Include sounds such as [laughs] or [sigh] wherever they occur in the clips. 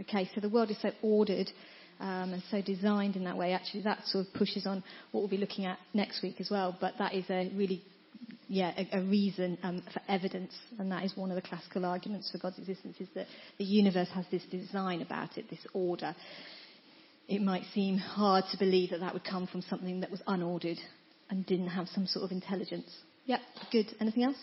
Okay, so the world is so ordered um, and so designed in that way. Actually, that sort of pushes on what we'll be looking at next week as well. But that is a really, yeah, a, a reason um, for evidence, and that is one of the classical arguments for God's existence: is that the universe has this design about it, this order. It might seem hard to believe that that would come from something that was unordered and didn't have some sort of intelligence. Yep, good. Anything else?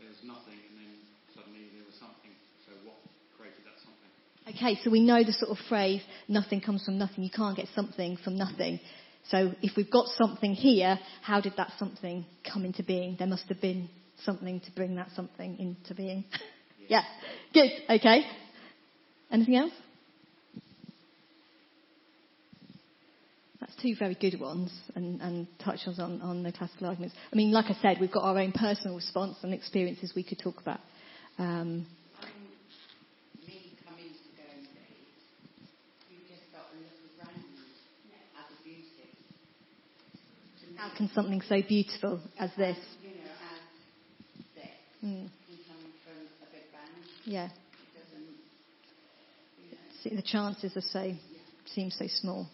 There's nothing, and then suddenly there was something. So what created that something? Okay, so we know the sort of phrase, nothing comes from nothing. You can't get something from nothing. So if we've got something here, how did that something come into being? There must have been something to bring that something into being. [laughs] yeah, good, okay. Anything else? That's two very good ones and, and on, on the classical arguments. I mean, like I said, we've got our own personal response and experiences we could talk about. Um, me coming to Guernsey, you just got a look around at the beauty. To me, how can something so beautiful as this? You know, as this Mm, from a big bang. yeah, you know, See, the chances are so seem so small.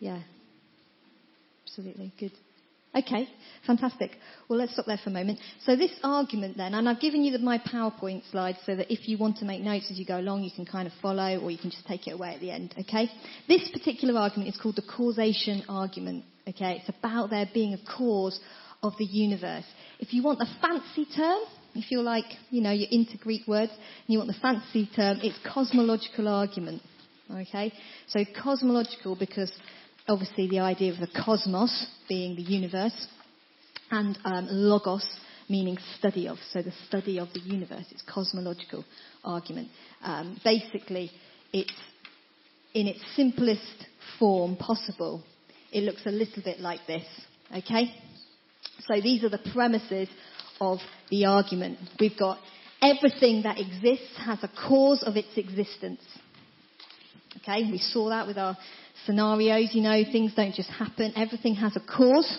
Yeah, absolutely good. Okay, fantastic. Well, let's stop there for a moment. So this argument then, and I've given you the, my PowerPoint slide so that if you want to make notes as you go along, you can kind of follow or you can just take it away at the end, okay? This particular argument is called the causation argument, okay? It's about there being a cause of the universe. If you want the fancy term, if you're like, you know, you're into Greek words and you want the fancy term, it's cosmological argument, okay? So cosmological because obviously the idea of the cosmos being the universe and um, logos meaning study of. So the study of the universe. It's cosmological argument. Um, basically, it's in its simplest form possible. It looks a little bit like this. Okay? So these are the premises of the argument. We've got everything that exists has a cause of its existence. Okay, we saw that with our scenarios. You know, things don't just happen. Everything has a cause.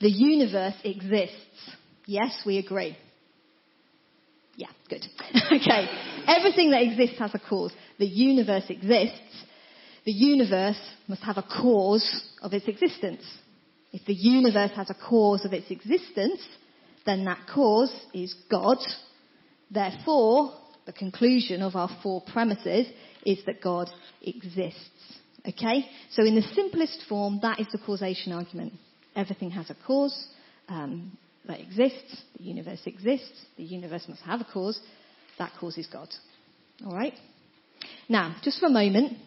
The universe exists. Yes, we agree. Yeah, good. [laughs] okay. Everything that exists has a cause. The universe exists. The universe must have a cause of its existence. If the universe has a cause of its existence, then that cause is God. Therefore, the conclusion of our four premises is that God exists. Okay? So in the simplest form, that is the causation argument. Everything has a cause um, that exists. The universe exists. The universe must have a cause. That cause is God. Alright? Now, just for a moment,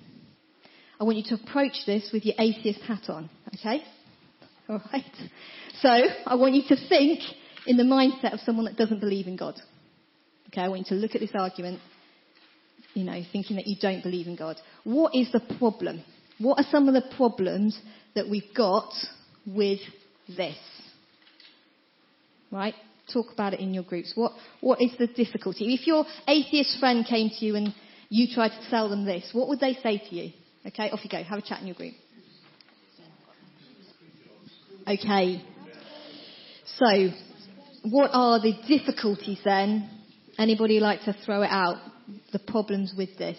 I want you to approach this with your atheist hat on. Okay? Alright? So, I want you to think in the mindset of someone that doesn't believe in God. Okay, I want you to look at this argument, you know, thinking that you don't believe in God. What is the problem? What are some of the problems that we've got with this? Right? Talk about it in your groups. What, what is the difficulty? If your atheist friend came to you and you tried to sell them this, what would they say to you? Okay, off you go. Have a chat in your group. Okay. So, what are the difficulties then? Anybody like to throw it out? The problems with this?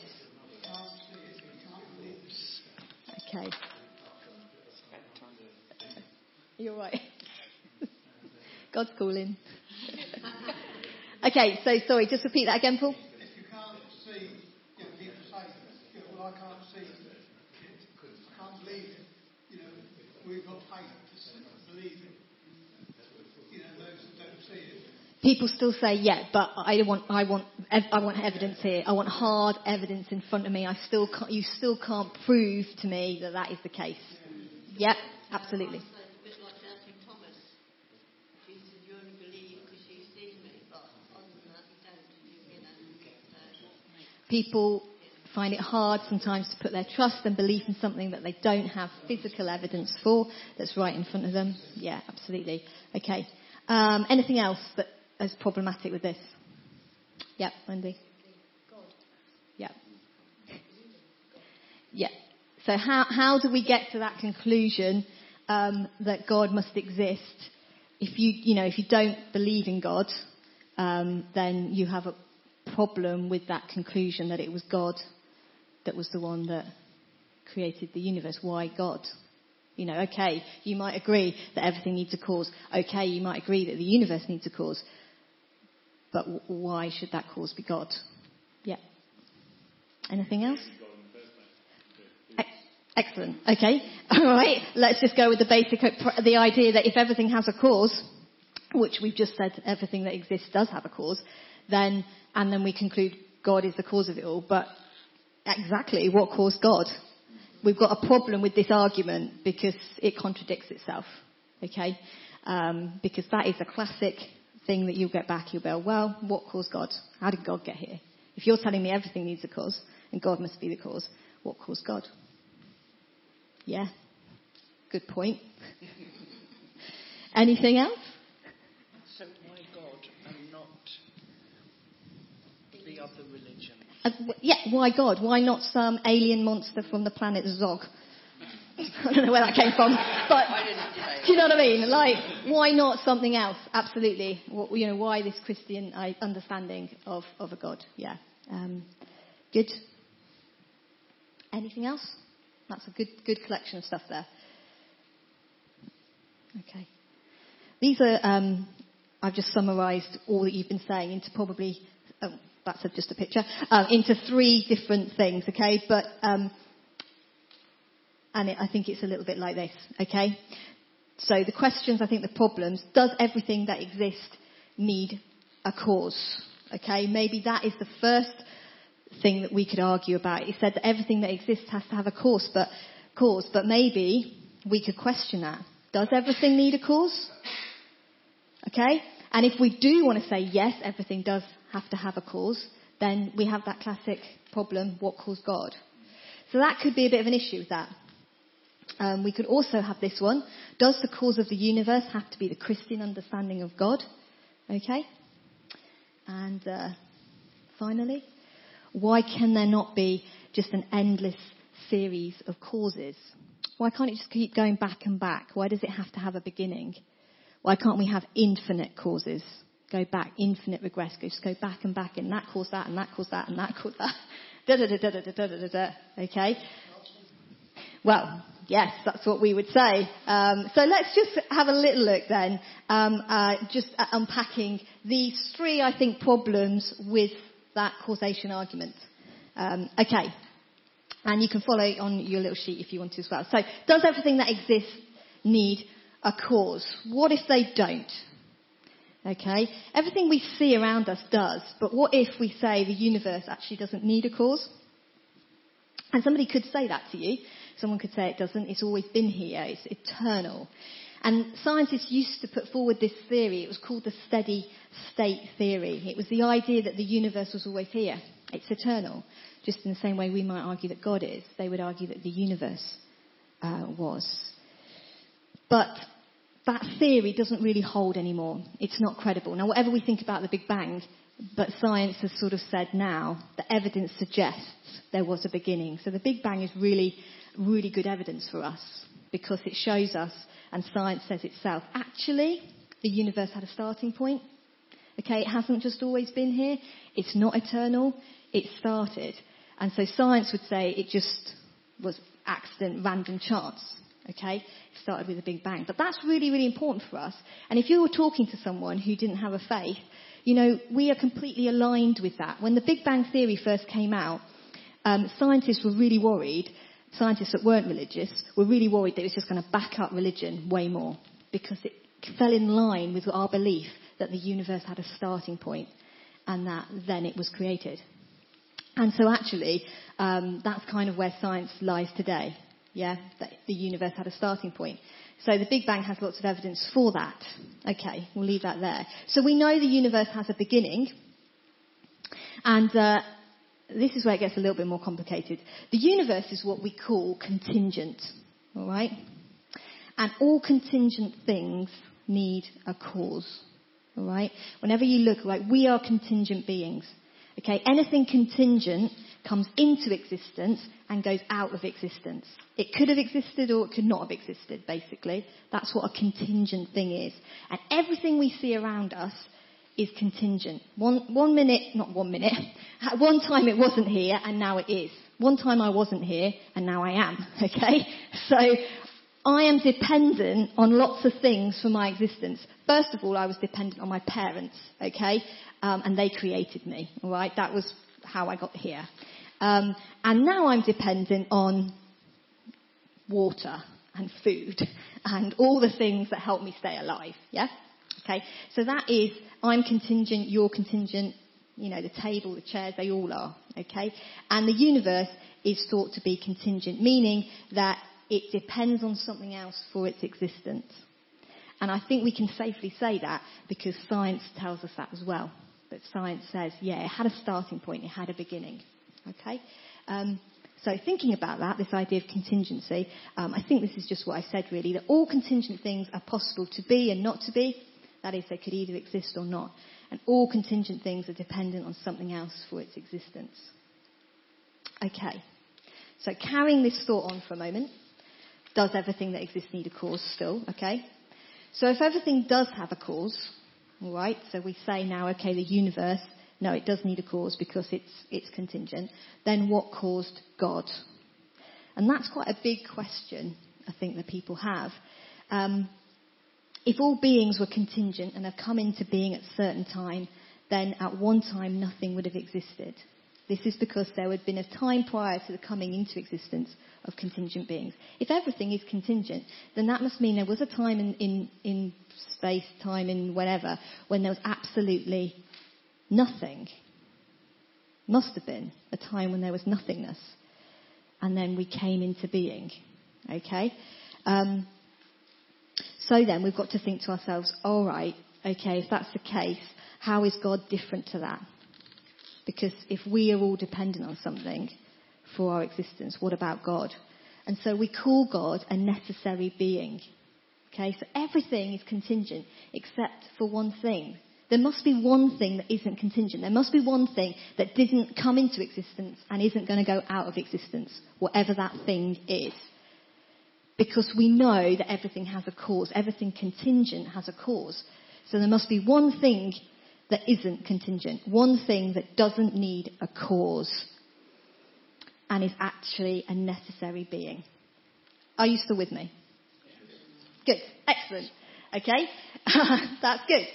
Okay. You're right. [laughs] God's calling. [laughs] okay, so sorry, just repeat that again, Paul. I can't see I can't believe it. You know, we've got faith to believe it. You know, those that don't see it. People still say, yeah, but I want, I want, I want evidence here. I want hard evidence in front of me. I still can't, you still can't prove to me that that is the case. Yep, absolutely. It's a bit like doubting Thomas. He said, you only believe because you've seen me, but other than that, you don't. You, you know, so, People find it hard sometimes to put their trust and belief in something that they don't have physical evidence for that's right in front of them. Yeah, absolutely. Okay. Um, anything else that is problematic with this? Yep, Wendy. Yep. Yeah. So how, how do we get to that conclusion um, that God must exist? If you, you know, if you don't believe in God, um, then you have a problem with that conclusion that it was God that was the one that created the universe? Why God? You know, okay, you might agree that everything needs a cause. Okay, you might agree that the universe needs a cause. But why should that cause be God? Yeah. Anything else? Excellent. Okay. [laughs] All right. Let's just go with the basic, the idea that if everything has a cause, which we've just said everything that exists does have a cause, then, and then we conclude God is the cause of it all. But exactly what caused God? We've got a problem with this argument because it contradicts itself. Okay? Um, because that is a classic thing that you'll get back. You'll go, well, what caused God? How did God get here? If you're telling me everything needs a cause, and God must be the cause, what caused God? Yeah. Good point. [laughs] Anything else? So why God and not the other religion? Uh, yeah, why God? Why not some alien monster from the planet Zog? I don't know where that came from, but do you know what I mean? Like, why not something else? Absolutely. What, you know, why this Christian uh, understanding of, of a God? Yeah. Um, good. Anything else? That's a good, good collection of stuff there. Okay. These are, um, I've just summarised all that you've been saying into probably, oh, that's just a picture, um, into three different things, okay? But, um, and it, I think it's a little bit like this, okay? So the questions, I think the problems, does everything that exists need a cause? Okay, maybe that is the first thing that we could argue about. He said that everything that exists has to have a cause, but cause, but maybe we could question that. Does everything need a cause? Okay? And if we do want to say yes, everything does have to have a cause, then we have that classic problem, what caused God? So that could be a bit of an issue with that. Um, we could also have this one. Does the cause of the universe have to be the Christian understanding of God? Okay? And uh, finally, why can there not be just an endless series of causes? Why can't it just keep going back and back? Why does it have to have a beginning? Why can't we have infinite causes? Go back, infinite regress, go, just go back and back, and that caused that, and that caused that, and that caused that. [laughs] Da da da da da da da da. Okay? Well, yes, that's what we would say. Um, so let's just have a little look then, um, uh, just unpacking these three, I think, problems with that causation argument. Um, okay. And you can follow on your little sheet if you want to as well. So, does everything that exists need a cause? What if they don't? Okay. Everything we see around us does, but what if we say the universe actually doesn't need a cause? And somebody could say that to you. Someone could say it doesn't. It's always been here. It's eternal. And scientists used to put forward this theory. It was called the steady state theory. It was the idea that the universe was always here. It's eternal. Just in the same way we might argue that God is. They would argue that the universe uh, was. But that theory doesn't really hold anymore. It's not credible. Now, whatever we think about the Big Bang, but science has sort of said now the evidence suggests there was a beginning. So the Big Bang is really, really good evidence for us because it shows us, and science says itself, actually, the universe had a starting point. Okay, it hasn't just always been here. It's not eternal. It started. And so science would say it just was accident, random chance. Okay? It started with a big bang. But that's really, really important for us. And if you were talking to someone who didn't have a faith, you know, we are completely aligned with that. When the Big Bang Theory first came out, um, scientists were really worried, scientists that weren't religious were really worried that it was just going to back up religion way more because it fell in line with our belief that the universe had a starting point and that then it was created. And so actually, um, that's kind of where science lies today. Yeah, that the universe had a starting point. So the Big Bang has lots of evidence for that. Okay, we'll leave that there. So we know the universe has a beginning, and uh, this is where it gets a little bit more complicated. The universe is what we call contingent, all right? And all contingent things need a cause, all right? Whenever you look, like we are contingent beings. Okay, anything contingent comes into existence and goes out of existence. It could have existed or it could not have existed, basically. That's what a contingent thing is. And everything we see around us is contingent. One, one minute, not one minute, at [laughs] one time it wasn't here and now it is. one time I wasn't here and now I am, [laughs] okay? So I am dependent on lots of things for my existence. First of all, I was dependent on my parents, okay? Um, and they created me, alright? That was how I got here. Um, and now I'm dependent on water and food and all the things that help me stay alive, yeah? Okay? So that is, I'm contingent, you're contingent, you know, the table, the chairs, they all are, okay? And the universe is thought to be contingent, meaning that it depends on something else for its existence. And I think we can safely say that because science tells us that as well. That science says, yeah, it had a starting point, it had a beginning. Okay? Um, so thinking about that, this idea of contingency, um, I think this is just what I said really, that all contingent things are possible to be and not to be. That is, they could either exist or not. And all contingent things are dependent on something else for its existence. Okay. So carrying this thought on for a moment, does everything that exists need a cause still? Okay. So if everything does have a cause, alright, so we say now, okay, the universe, no, it does need a cause because it's, it's contingent, then what caused God? And that's quite a big question, I think, that people have. Um, if all beings were contingent and have come into being at a certain time, then at one time nothing would have existed. This is because there had been a time prior to the coming into existence of contingent beings. If everything is contingent, then that must mean there was a time in, in, in space, time, in whatever, when there was absolutely nothing. Must have been a time when there was nothingness. And then we came into being. Okay? Um, so then we've got to think to ourselves, alright, okay, if that's the case, how is God different to that? Because if we are all dependent on something for our existence, what about God? And so we call God a necessary being. Okay, so everything is contingent except for one thing. There must be one thing that isn't contingent. There must be one thing that didn't come into existence and isn't going to go out of existence, whatever that thing is because we know that everything has a cause. Everything contingent has a cause. So there must be one thing that isn't contingent, one thing that doesn't need a cause and is actually a necessary being. Are you still with me? Good. Excellent. Okay. [laughs] That's good.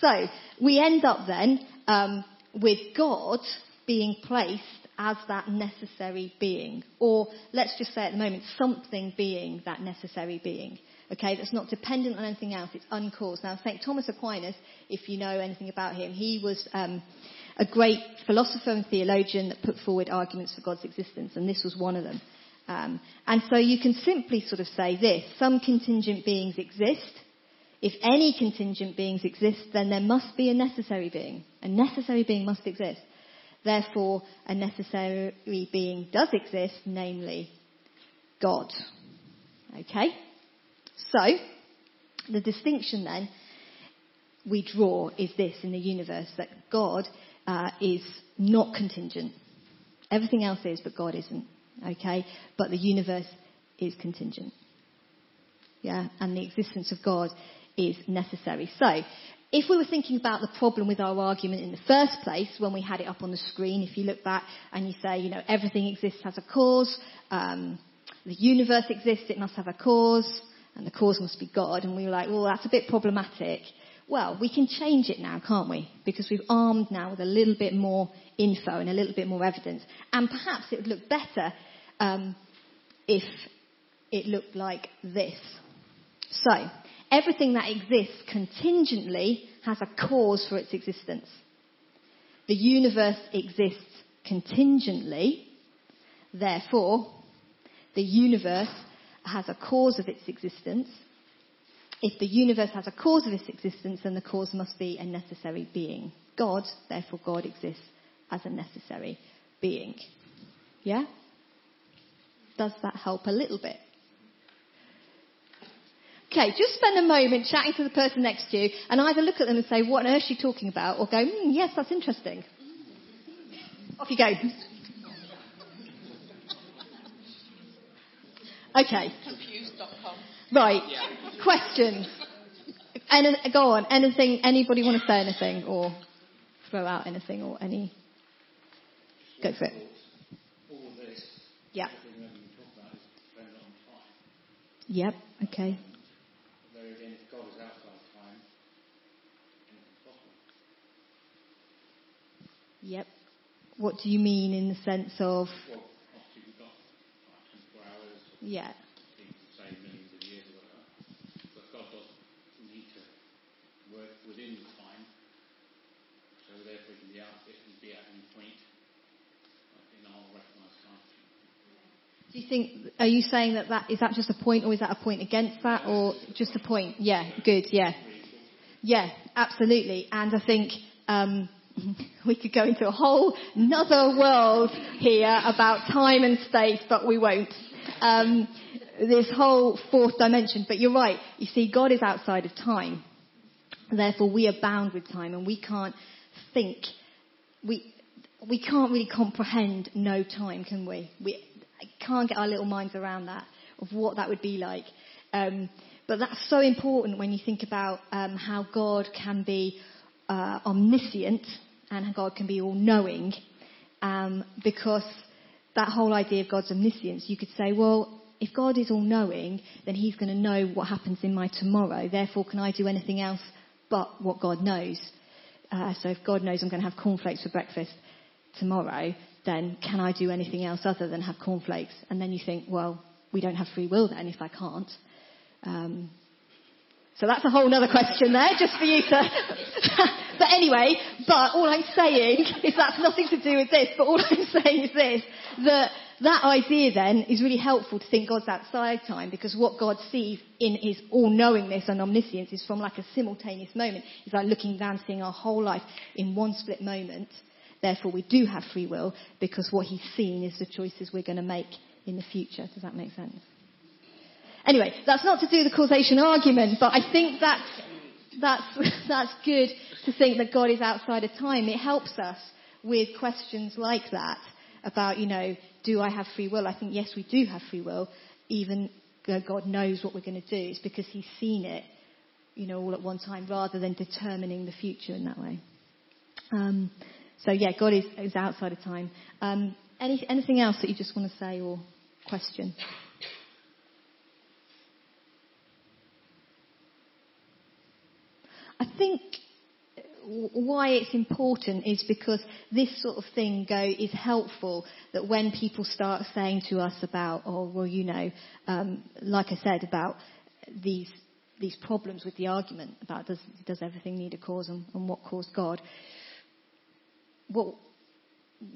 So we end up then um, with God being placed as that necessary being. Or let's just say at the moment, something being that necessary being. Okay, that's not dependent on anything else, it's uncaused. Now, St. Thomas Aquinas, if you know anything about him, he was um, a great philosopher and theologian that put forward arguments for God's existence, and this was one of them. Um, and so you can simply sort of say this some contingent beings exist. If any contingent beings exist, then there must be a necessary being. A necessary being must exist. Therefore, a necessary being does exist, namely God. Okay? So, the distinction then we draw is this in the universe that God uh, is not contingent. Everything else is, but God isn't. Okay? But the universe is contingent. Yeah? And the existence of God is necessary. So, if we were thinking about the problem with our argument in the first place, when we had it up on the screen, if you look back and you say, you know, everything exists has a cause, um, the universe exists, it must have a cause, and the cause must be God, and we were like, well, that's a bit problematic. Well, we can change it now, can't we? Because we've armed now with a little bit more info and a little bit more evidence. And perhaps it would look better um, if it looked like this. So, everything that exists contingently has a cause for its existence. The universe exists contingently, therefore, the universe has a cause of its existence. If the universe has a cause of its existence, then the cause must be a necessary being. God, therefore, God exists as a necessary being. Yeah? Does that help a little bit? Okay, just spend a moment chatting to the person next to you and either look at them and say, what on earth are you talking about? Or go, mm, yes, that's interesting. Off you go. Okay. Confused.com. Right. Questions. Any, go on. Anything, anybody want to say anything or throw out anything or any? Go for it. All this Yeah. Everything that you talk about is dependent on time. Yep. Okay. There again, if God is outside of time, anything's possible. Yep. What do you mean in the sense of? Well, obviously we've got like 24 hours, or Yeah. millions of years but God need to work within time, so therefore he can be at any point. Do you think? Are you saying that that is that just a point, or is that a point against that, or just a point? Yeah. Good. Yeah. Yeah. Absolutely. And I think. Um, [laughs] we could go into a whole another world here about time and space, but we won't. Um, this whole fourth dimension. But you're right. You see, God is outside of time. Therefore, we are bound with time, and we can't think. We we can't really comprehend no time, can we? We can't get our little minds around that of what that would be like. Um, but that's so important when you think about um, how God can be uh, omniscient and how God can be all knowing, um, because that whole idea of God's omniscience, you could say, well, if God is all knowing, then He's going to know what happens in my tomorrow. Therefore, can I do anything else but what God knows? Uh, so if God knows I'm going to have cornflakes for breakfast tomorrow, then can I do anything else other than have cornflakes? And then you think, well, we don't have free will then if I can't. Um, so that's a whole other question there, just for you to. [laughs] but anyway, but all I'm saying is that's nothing to do with this. But all I'm [laughs] saying is this: that that idea then is really helpful to think God's outside time because what God sees in His all-knowingness and omniscience is from like a simultaneous moment. It's like looking down, seeing our whole life in one split moment. Therefore, we do have free will because what He's seen is the choices we're going to make in the future. Does that make sense? Anyway, that's not to do the causation argument, but I think that's, that's, [laughs] that's good to think that God is outside of time. It helps us with questions like that about, you know, do I have free will? I think, yes, we do have free will, even though God knows what we're going to do. It's because He's seen it, you know, all at one time rather than determining the future in that way. Um, so, yeah, God is, is outside of time. Um, any, anything else that you just want to say or question? I think why it's important is because this sort of thing go is helpful that when people start saying to us about oh well you know um, like I said about these these problems with the argument about does does everything need a cause and, and what caused God what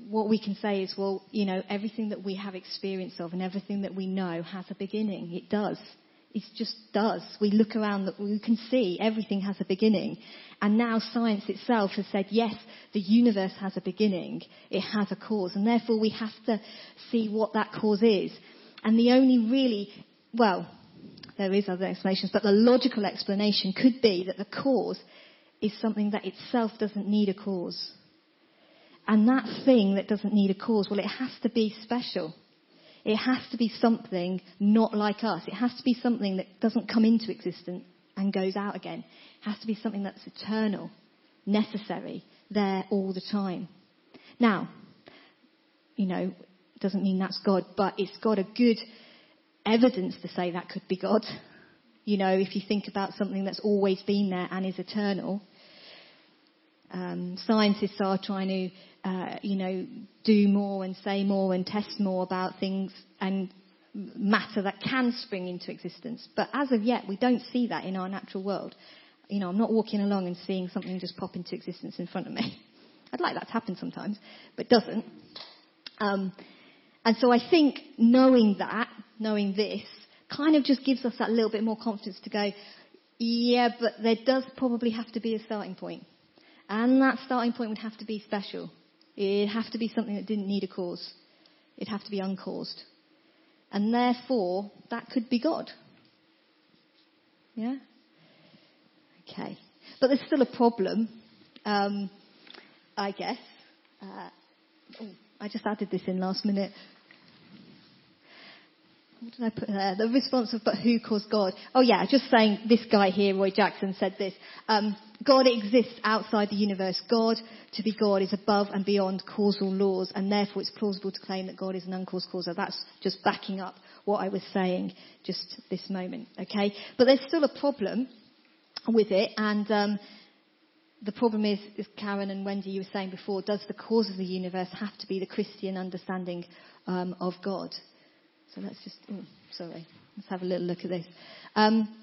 what we can say is well you know everything that we have experience of and everything that we know has a beginning. It does it just does. We look around, we can see everything has a beginning. And now science itself has said, yes, the universe has a beginning. It has a cause. And therefore we have to see what that cause is. And the only really, well, there is other explanations, but the logical explanation could be that the cause is something that itself doesn't need a cause. And that thing that doesn't need a cause, well, it has to be special. It has to be something not like us. It has to be something that doesn't come into existence and goes out again. It has to be something that's eternal, necessary, there all the time. Now, you know, doesn't mean that's God, but it's got a good evidence to say that could be God. You know, if you think about something that's always been there and is eternal, um, scientists are trying to, uh, you know, do more and say more and test more about things and matter that can spring into existence. But as of yet, we don't see that in our natural world. You know, I'm not walking along and seeing something just pop into existence in front of me. [laughs] I'd like that to happen sometimes, but it doesn't. Um, and so I think knowing that, knowing this, kind of just gives us that little bit more confidence to go, yeah, but there does probably have to be a starting point. And that starting point would have to be special. It'd have to be something that didn't need a cause. It'd have to be uncaused. And therefore, that could be God. Yeah? Okay. But there's still a problem, um, I guess. Uh, oh, I just added this in last minute. What did I put there? The response of, but who caused God? Oh yeah, just saying this guy here, Roy Jackson, said this. Um, God exists outside the universe. God, to be God, is above and beyond causal laws, and therefore it's plausible to claim that God is an uncaused causer. That's just backing up what I was saying just this moment, okay? But there's still a problem with it, and um, the problem is, as Karen and Wendy, you were saying before, does the cause of the universe have to be the Christian understanding um, of God? So let's just, oh, sorry, let's have a little look at this. Um,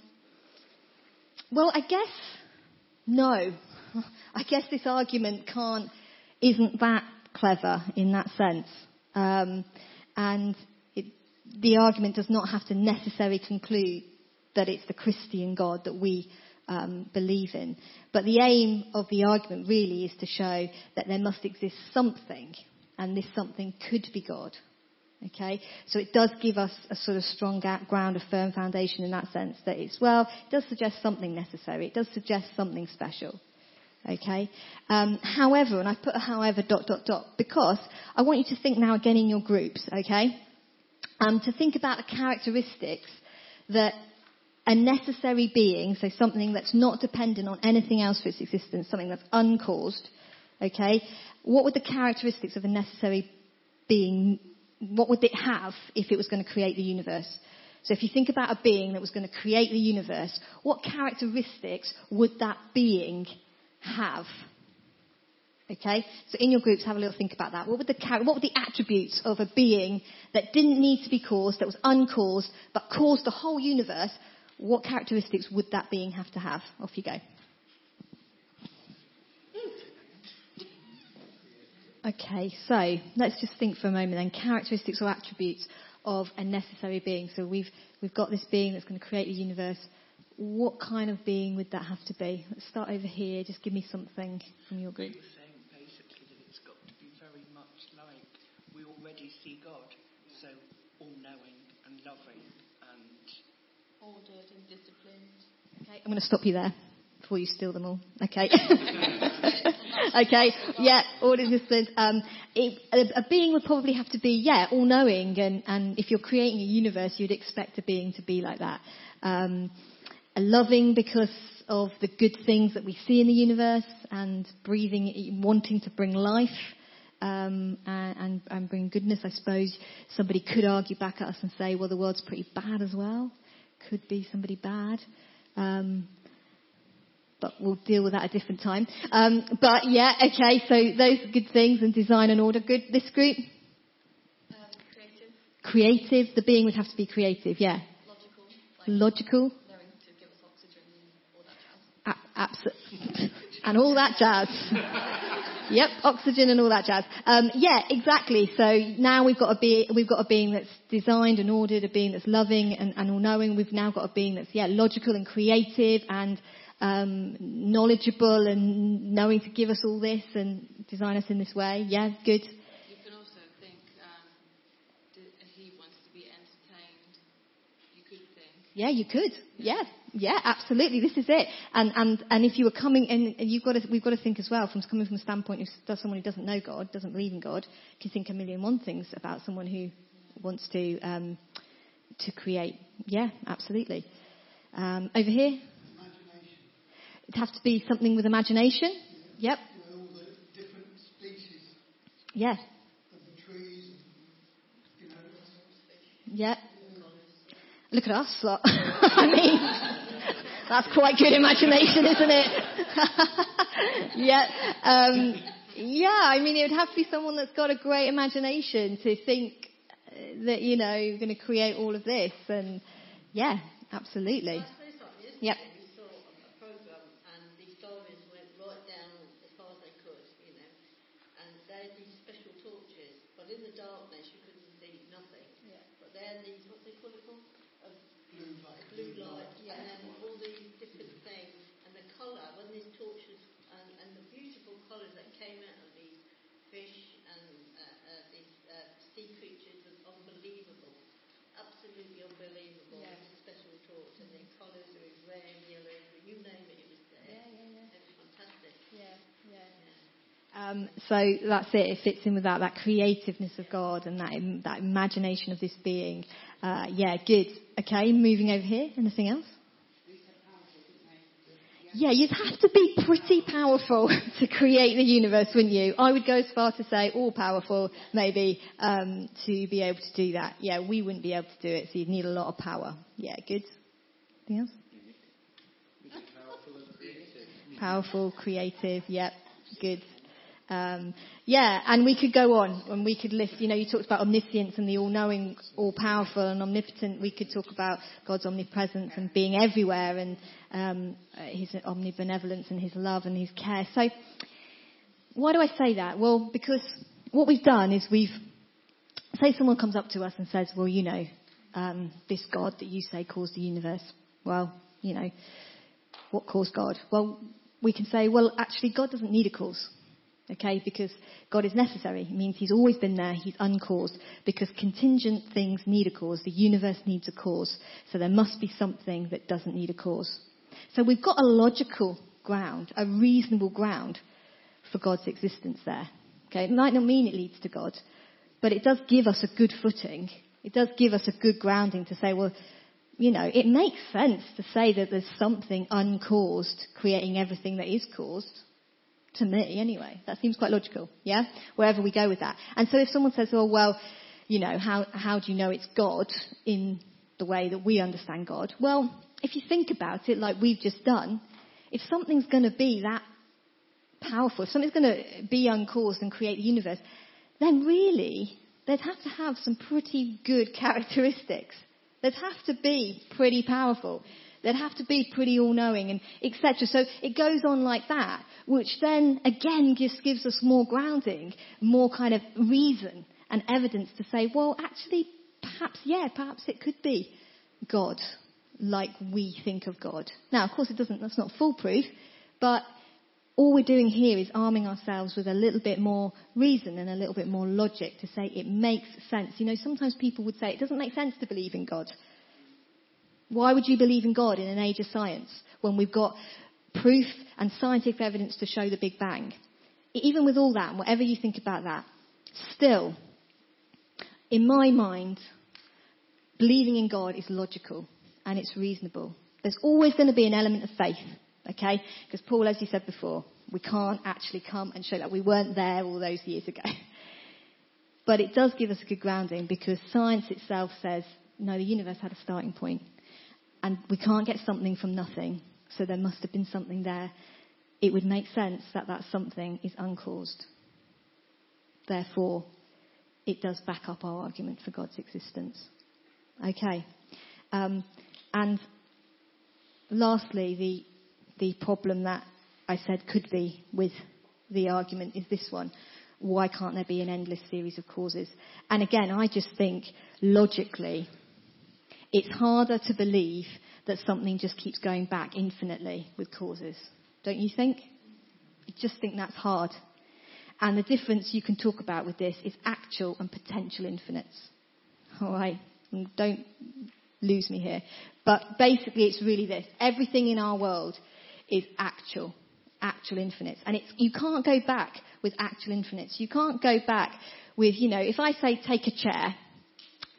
well, I guess no. [laughs] I guess this argument can't, isn't that clever in that sense. Um, and it, the argument does not have to necessarily conclude that it's the Christian God that we um, believe in. But the aim of the argument really is to show that there must exist something, and this something could be God. Okay, so it does give us a sort of strong ground, a firm foundation in that sense that it's, well, it does suggest something necessary. It does suggest something special. Okay, um, however, and I put a however dot dot dot because I want you to think now again in your groups. Okay, um, to think about the characteristics that a necessary being, so something that's not dependent on anything else for its existence, something that's uncaused. Okay, what would the characteristics of a necessary being what would it have if it was going to create the universe? So if you think about a being that was going to create the universe, what characteristics would that being have? Okay, so in your groups, have a little think about that. What would the what were the attributes of a being that didn't need to be caused, that was uncaused, but caused the whole universe? What characteristics would that being have to have? Off you go. Okay, so let's just think for a moment then. Characteristics or attributes of a necessary being. So we've, we've got this being that's going to create the universe. What kind of being would that have to be? Let's start over here. Just give me something from your group. You were saying basically that it's got to be very much like we already see God, so all-knowing and loving and Ordered and disciplined. Okay, I'm going to stop you there before you steal them all. Okay. [laughs] okay. Yeah, all disciplined. Um, it, a, a, being would probably have to be, yeah, all knowing. And, and if you're creating a universe, you'd expect a being to be like that. Um, loving because of the good things that we see in the universe and breathing, wanting to bring life. Um, and, and bring goodness, I suppose somebody could argue back at us and say, well, the world's pretty bad as well. Could be somebody bad. Um, but we'll deal with that at a different time. Um, but yeah, okay, so those good things and design and order. Good. This group? Um, creative. Creative. The being would have to be creative, yeah. Logical. Like Logical. Knowing to give us oxygen and all that jazz. A- absolutely. and all that jazz. [laughs] yep, oxygen and all that jazz. Um, yeah, exactly. So now we've got a be- we've got a being that's designed and ordered, a being that's loving and, and all-knowing. We've now got a being that's yeah logical and creative and um, knowledgeable and knowing to give us all this and design us in this way. Yeah, good. You can also think um, that he wants to be entertained. You could think. Yeah, you could. Yeah, yeah, absolutely. This is it. And and and if you were coming, and you've got to, we've got to think as well from coming from a standpoint of someone who doesn't know God, doesn't believe in God, can think a million one things about someone who wants to um, to create. Yeah, absolutely. Um, over here. It'd have to be something with imagination. Yep. You know, all the different species Yeah. of the trees, you know, Yeah. Look at us lot. [laughs] I mean, that's quite good imagination, isn't it? [laughs] yeah. Um, yeah, I mean, it would have to be someone that's got a great imagination to think uh, that, you know, you're going to create all of this. And yeah, absolutely. I say something, isn't Yep. it? We saw a program and the historians went right down as far as they could, you know, and they had these special torches, but in the darkness you couldn't see nothing. Yeah. But they had these, what do they call it called? A blue light. blue light, and then all these different things, and the colour, when these torches, and, and the beautiful colours that came out of these fish and uh, uh, these uh, sea creatures was unbelievable. Absolutely unbelievable. Yeah. It was a special torch, and the colours were red, yellow, you name it, it was there. Yeah, yeah, yeah. It was fantastic. Yeah, yeah. Yeah. Um, so that's it. It fits in with that, that creativeness of God and that, that imagination of this being. Uh, yeah, good. Okay, moving over here. Anything else? Yeah, you'd have to be pretty powerful [laughs] to create the universe, wouldn't you? I would go as far to say all powerful, maybe, um, to be able to do that. Yeah, we wouldn't be able to do it, so you'd need a lot of power. Yeah, good. Anything else? Powerful, creative, yep, good. Um, yeah, and we could go on and we could list, you know, you talked about omniscience and the all-knowing, all-powerful and omnipotent. We could talk about God's omnipresence and being everywhere and um, his omnibenevolence and his love and his care. So, why do I say that? Well, because what we've done is we've, say someone comes up to us and says, well, you know, um, this God that you say caused the universe. Well, you know, what caused God? Well, we can say, well, actually, God doesn't need a cause. Okay, because God is necessary. It means He's always been there. He's uncaused. Because contingent things need a cause. The universe needs a cause. So there must be something that doesn't need a cause. So we've got a logical ground, a reasonable ground for God's existence there. Okay, it might not mean it leads to God, but it does give us a good footing. It does give us a good grounding to say, well, you know, it makes sense to say that there's something uncaused creating everything that is caused to me anyway. That seems quite logical, yeah? Wherever we go with that. And so if someone says, oh, well, you know, how, how do you know it's God in the way that we understand God? Well, if you think about it like we've just done, if something's going to be that powerful, if something's going to be uncaused and create the universe, then really, they'd have to have some pretty good [laughs] characteristics. They'd have to be pretty powerful. They'd have to be pretty all-knowing and etc. So it goes on like that, which then again just gives us more grounding, more kind of reason and evidence to say, well, actually, perhaps, yeah, perhaps it could be God like we think of God. Now, of course, it doesn't, that's not foolproof, but all we're doing here is arming ourselves with a little bit more reason and a little bit more logic to say it makes sense. You know, sometimes people would say it doesn't make sense to believe in God. Why would you believe in God in an age of science when we've got proof and scientific evidence to show the Big Bang? Even with all that, and whatever you think about that, still, in my mind, believing in God is logical and it's reasonable. There's always going to be an element of faith, okay? Because Paul, as you said before, we can't actually come and show that we weren't there all those years ago. [laughs] But it does give us a good grounding because science itself says, no, the universe had a starting point. and we can't get something from nothing, so there must have been something there. It would make sense that that something is uncaused. Therefore, it does back up our argument for God's existence. Okay. Um, and lastly, the, the problem that I said could be with the argument is this one. Why can't there be an endless series of causes? And again, I just think logically, it's harder to believe that something just keeps going back infinitely with causes. Don't you think? I just think that's hard. And the difference you can talk about with this is actual and potential infinites. Alright? Don't lose me here. But basically it's really this. Everything in our world is actual. Actual infinites. And it's, you can't go back with actual infinites. You can't go back with, you know, if I say take a chair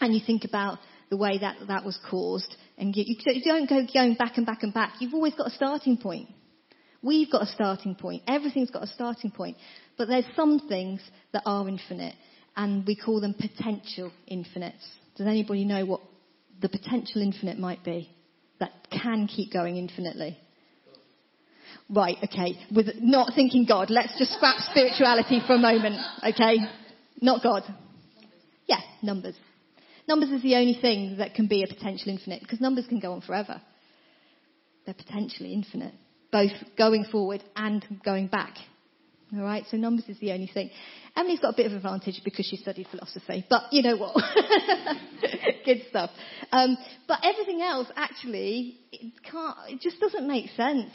and you think about the way that that was caused. And you, you don't go going back and back and back. You've always got a starting point. We've got a starting point. Everything's got a starting point. But there's some things that are infinite, and we call them potential infinites. Does anybody know what the potential infinite might be? That can keep going infinitely. Right, okay. With not thinking God, let's just scrap spirituality for a moment, okay? Not God. Yeah, numbers. Numbers is the only thing that can be a potential infinite because numbers can go on forever. They're potentially infinite, both going forward and going back. All right, so numbers is the only thing. Emily's got a bit of advantage because she studied philosophy, but you know what? [laughs] Good stuff. Um, but everything else, actually, it can't. It just doesn't make sense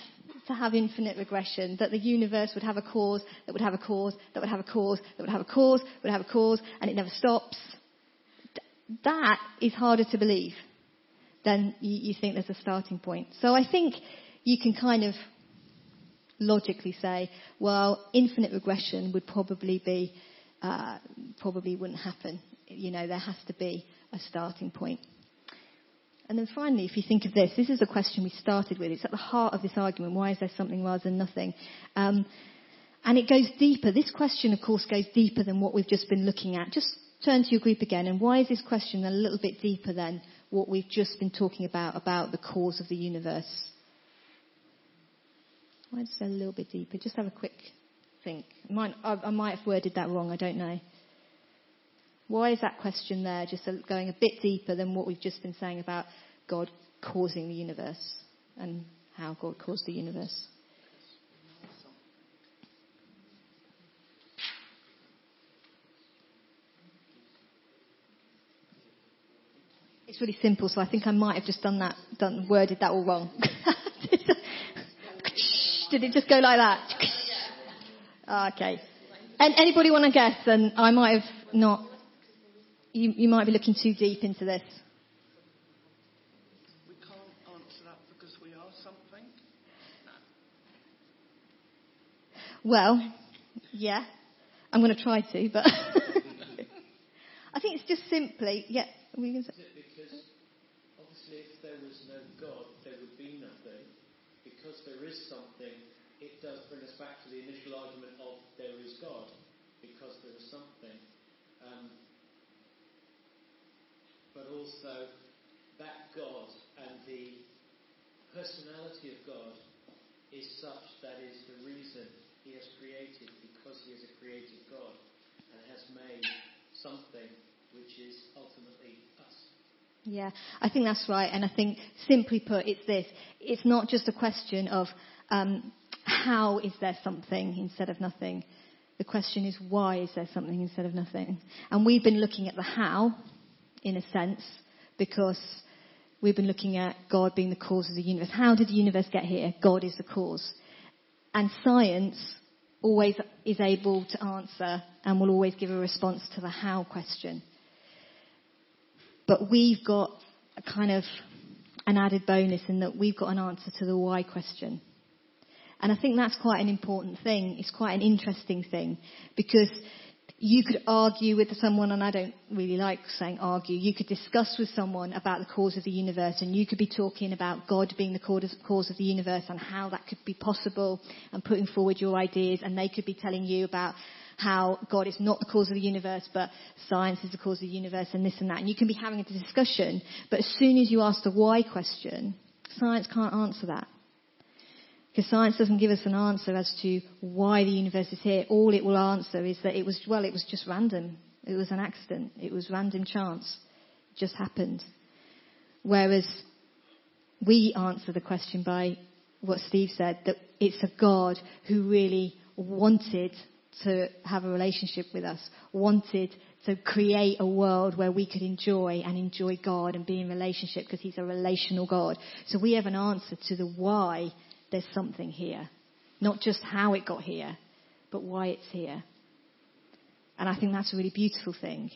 to have infinite regression. That the universe would have a cause, that would have a cause, that would have a cause, that would have a cause, would have a cause, and it never stops that is harder to believe than you, you think there's a starting point. So I think you can kind of logically say, well, infinite regression would probably be, uh, probably wouldn't happen. You know, there has to be a starting point. And then finally, if you think of this, this is a question we started with. It's at the heart of this argument. Why is there something rather than nothing? Um, and it goes deeper. This question, of course, goes deeper than what we've just been looking at. Just turn to your group again. And why is this question a little bit deeper than what we've just been talking about, about the cause of the universe? Just a little bit deeper? Just have a quick think. I might, I, I might have worded that wrong. I don't know. Why is that question there just going a bit deeper than what we've just been saying about God causing the universe and how God caused the universe? It's really simple, so I think I might have just done that, done, worded that all wrong. [laughs] Did it just go like that? [laughs] Ah, okay. And anybody want to guess? And I might have not you, you might be looking too deep into this. We can't answer that because we are something. No. Well, yeah, I'm going to try to, but [laughs] I think it's just simply, yeah. We can say. Because obviously, if there was no God, there would be nothing. Because there is something, it does bring us back to the initial argument of there is God, because there is something. Um, but also that God and the personality of God is such that is the reason He has created, because He is a creative God and has made something which is ultimately us. Yeah, I think that's right. And I think, simply put, it's this. It's not just a question of um, how is there something instead of nothing. The question is why is there something instead of nothing? And we've been looking at the how, in a sense, because we've been looking at God being the cause of the universe. How did the universe get here? God is the cause. And science always is able to answer and will always give a response to the how question. But we've got a kind of an added bonus in that we've got an answer to the why question. And I think that's quite an important thing. It's quite an interesting thing because you could argue with someone, and I don't really like saying argue, you could discuss with someone about the cause of the universe, and you could be talking about God being the cause of the universe and how that could be possible, and putting forward your ideas, and they could be telling you about how God is not the cause of the universe, but science is the cause of the universe, and this and that. And you can be having a discussion, but as soon as you ask the why question, science can't answer that. Because science doesn't give us an answer as to why the universe is here. All it will answer is that it was, well, it was just random. It was an accident. It was random chance. It just happened. Whereas we answer the question by what Steve said, that it's a God who really wanted to have a relationship with us, wanted to create a world where we could enjoy and enjoy God and be in relationship because he's a relational God. So we have an answer to the why there's something here. Not just how it got here, but why it's here. And I think that's a really beautiful thing.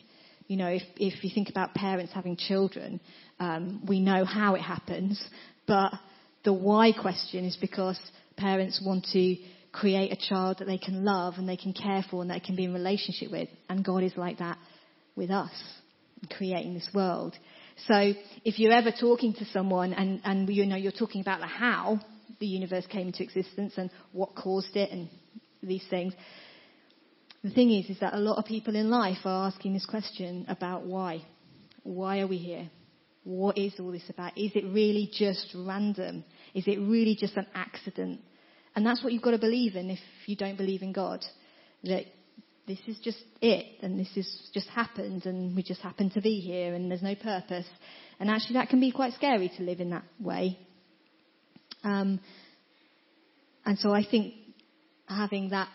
You know, if, if you think about parents having children, um, we know how it happens, but the why question is because parents want to create a child that they can love and they can care for and they can be in relationship with. And God is like that with us, creating this world. So if you're ever talking to someone and, and you know you're talking about the how, the universe came into existence and what caused it and these things. The thing is, is that a lot of people in life are asking this question about why. Why are we here? What is all this about? Is it really just random? Is it really just an accident? And that's what you've got to believe in if you don't believe in God. That this is just it, and this has just happened, and we just happen to be here, and there's no purpose. And actually, that can be quite scary to live in that way. Um, and so I think having that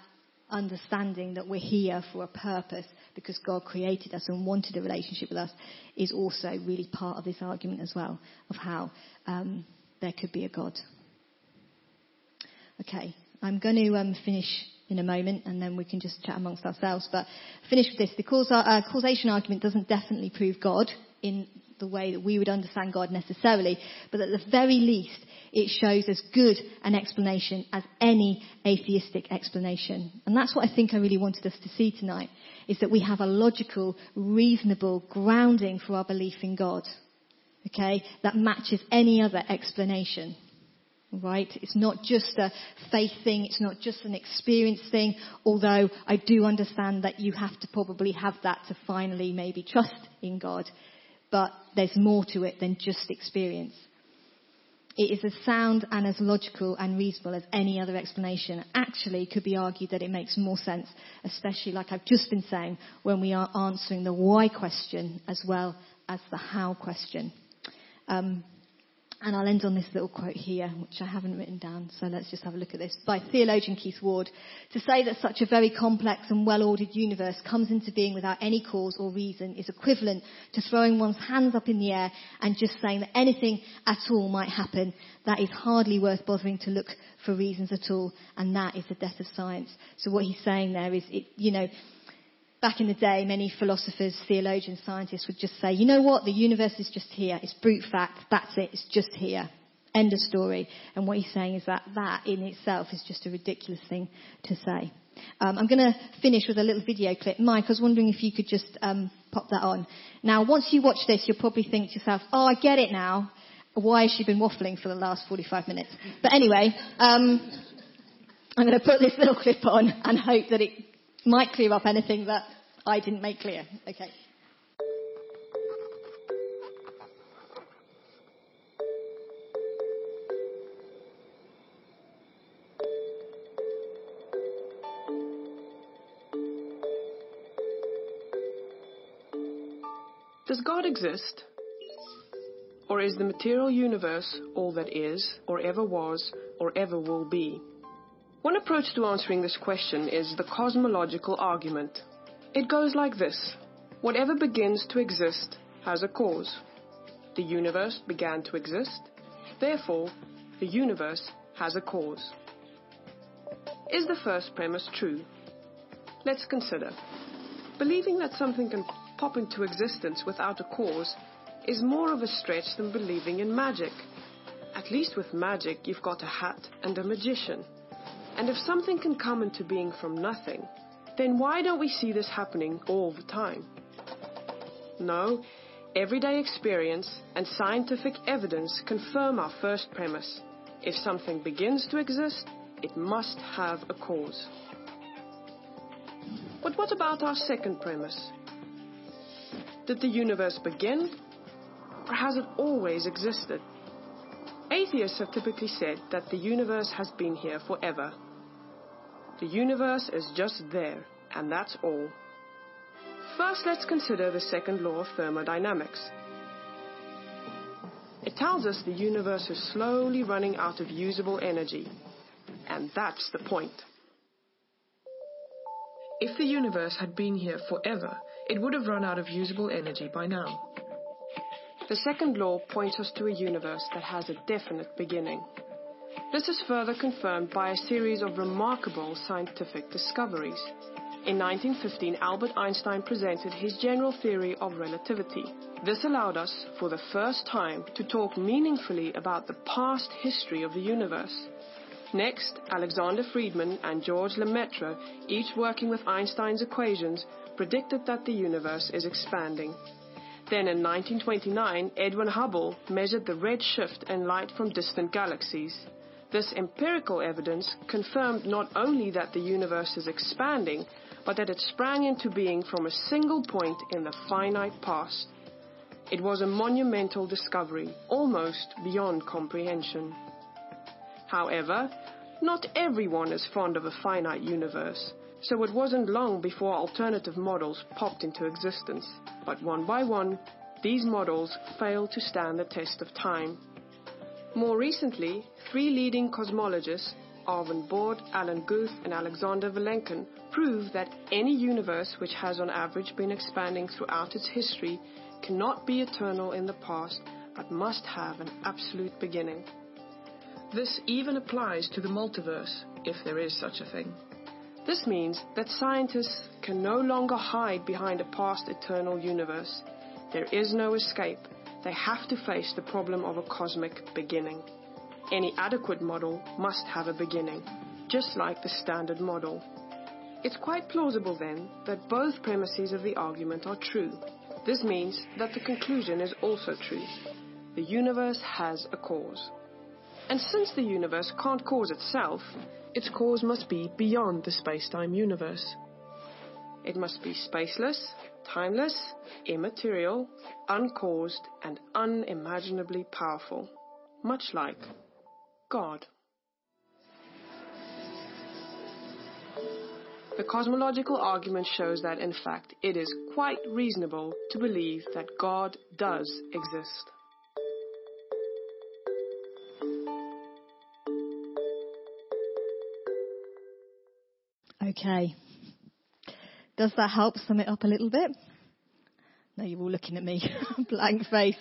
understanding that we're here for a purpose because God created us and wanted a relationship with us is also really part of this argument as well of how um, there could be a God. Okay, I'm going to um, finish in a moment and then we can just chat amongst ourselves. But finish with this. The causa- uh, causation argument doesn't definitely prove God in the way that we would understand God necessarily, but at the very least, it shows as good an explanation as any atheistic explanation. And that's what I think I really wanted us to see tonight, is that we have a logical, reasonable grounding for our belief in God. Okay? That matches any other explanation. Right? It's not just a faith thing, it's not just an experience thing, although I do understand that you have to probably have that to finally maybe trust in God. But there's more to it than just experience. It is as sound and as logical and reasonable as any other explanation. Actually, could be argued that it makes more sense, especially like I've just been saying, when we are answering the why question as well as the how question. Um, and I'll end on this little quote here, which I haven't written down, so let's just have a look at this. By theologian Keith Ward. To say that such a very complex and well-ordered universe comes into being without any cause or reason is equivalent to throwing one's hands up in the air and just saying that anything at all might happen. That is hardly worth bothering to look for reasons at all, and that is the death of science. So what he's saying there is, it, you know, Back in the day, many philosophers, theologians, scientists would just say, you know what, the universe is just here. It's brute fact. That's it. It's just here. End of story. And what he's saying is that that in itself is just a ridiculous thing to say. Um, I'm going to finish with a little video clip. Mike, I was wondering if you could just um, pop that on. Now, once you watch this, you'll probably think to yourself, oh, I get it now. Why has she been waffling for the last 45 minutes? But anyway, um, I'm going to put this little clip on and hope that it might clear up anything that I didn't make clear. Okay. Does God exist? Or is the material universe all that is, or ever was, or ever will be? One approach to answering this question is the cosmological argument. It goes like this Whatever begins to exist has a cause. The universe began to exist, therefore, the universe has a cause. Is the first premise true? Let's consider. Believing that something can pop into existence without a cause is more of a stretch than believing in magic. At least with magic, you've got a hat and a magician. And if something can come into being from nothing, then why don't we see this happening all the time? No, everyday experience and scientific evidence confirm our first premise. If something begins to exist, it must have a cause. But what about our second premise? Did the universe begin, or has it always existed? Atheists have typically said that the universe has been here forever the universe is just there, and that's all. First, let's consider the second law of thermodynamics. It tells us the universe is slowly running out of usable energy. And that's the point. If the universe had been here forever, it would have run out of usable energy by now. The second law points us to a universe that has a definite beginning. This is further confirmed by a series of remarkable scientific discoveries. In 1915, Albert Einstein presented his general theory of relativity. This allowed us, for the first time, to talk meaningfully about the past history of the universe. Next, Alexander Friedmann and George Lemaitre, each working with Einstein's equations, predicted that the universe is expanding. Then in 1929, Edwin Hubble measured the red shift in light from distant galaxies. This empirical evidence confirmed not only that the universe is expanding, but that it sprang into being from a single point in the finite past. It was a monumental discovery, almost beyond comprehension. However, not everyone is fond of a finite universe, so it wasn't long before alternative models popped into existence. But one by one, these models failed to stand the test of time. More recently, three leading cosmologists, Arvind Borde, Alan Guth, and Alexander Vilenkin, prove that any universe which has on average been expanding throughout its history cannot be eternal in the past, but must have an absolute beginning. This even applies to the multiverse, if there is such a thing. This means that scientists can no longer hide behind a past eternal universe. There is no escape. They have to face the problem of a cosmic beginning. Any adequate model must have a beginning, just like the standard model. It's quite plausible then that both premises of the argument are true. This means that the conclusion is also true. The universe has a cause. And since the universe can't cause itself, its cause must be beyond the space-time universe. It must be spaceless, timeless, immaterial, uncaused, and unimaginably powerful, much like God. The cosmological argument shows that, in fact, it is quite reasonable to believe that God does exist. Okay. Does that help sum it up a little bit? No, you're all looking at me, [laughs] blank faced.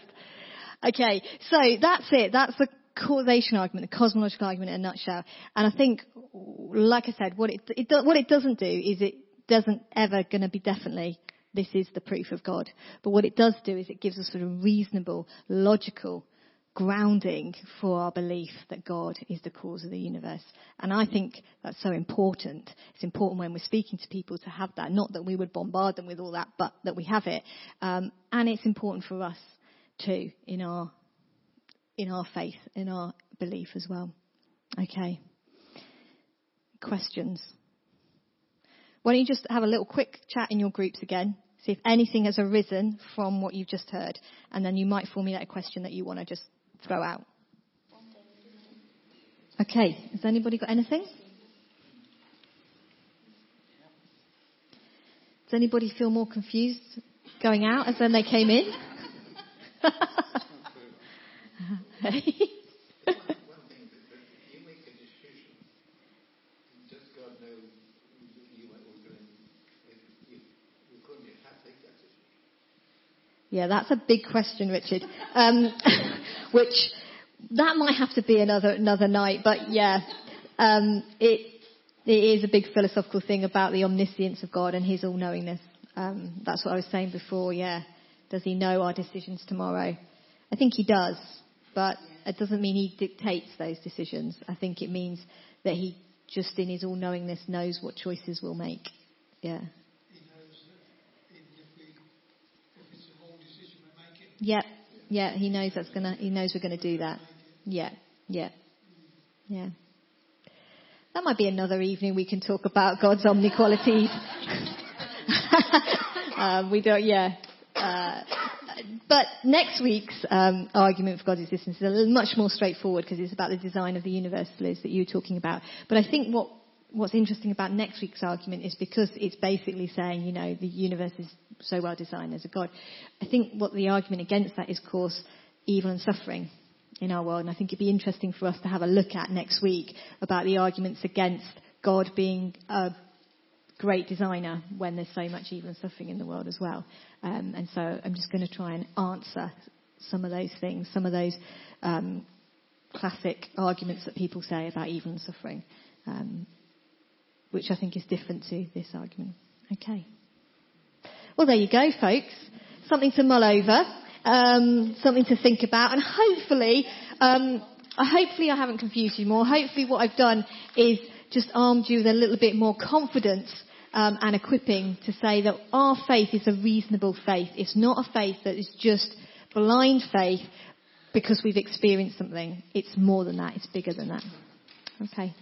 Okay, so that's it. That's the causation argument, the cosmological argument in a nutshell. And I think, like I said, what it, it what it doesn't do is it doesn't ever going to be definitely this is the proof of God. But what it does do is it gives us sort of reasonable, logical grounding for our belief that God is the cause of the universe. And I think that's so important. It's important when we're speaking to people to have that. Not that we would bombard them with all that, but that we have it. Um, and it's important for us too in our in our faith, in our belief as well. Okay. Questions. Why don't you just have a little quick chat in your groups again? See if anything has arisen from what you've just heard, and then you might formulate a question that you want to just throw out. Okay, has anybody got anything? Does anybody feel more confused going out as when they came in? [laughs] [laughs] Yeah, that's a big question, Richard. Um, [laughs] which that might have to be another another night, but yeah, um, it it is a big philosophical thing about the omniscience of God and His all knowingness. Um, that's what I was saying before. Yeah, does He know our decisions tomorrow? I think He does, but it doesn't mean He dictates those decisions. I think it means that He just in His all knowingness knows what choices we'll make. Yeah. Yeah, yeah, he knows that's gonna. He knows we're gonna do that. Yeah, yeah, yeah. That might be another evening we can talk about God's omniqualities. [laughs] um, we don't. Yeah. Uh, but next week's um, argument for God's existence is a much more straightforward because it's about the design of the universe, Liz, that you were talking about. But I think what what's interesting about next week's argument is because it's basically saying, you know, the universe is so well designed as a God. I think what the argument against that is, of course, evil and suffering in our world. And I think it'd be interesting for us to have a look at next week about the arguments against God being a great designer when there's so much evil and suffering in the world as well. Um, and so I'm just going to try and answer some of those things, some of those um, classic arguments that people say about evil and suffering. Um, which I think is different to this argument. Okay. Well, there you go, folks. Something to mull over, um, something to think about, and hopefully, um, hopefully I haven't confused you more. Hopefully, what I've done is just armed you with a little bit more confidence um, and equipping to say that our faith is a reasonable faith. It's not a faith that is just blind faith because we've experienced something. It's more than that. It's bigger than that. Okay.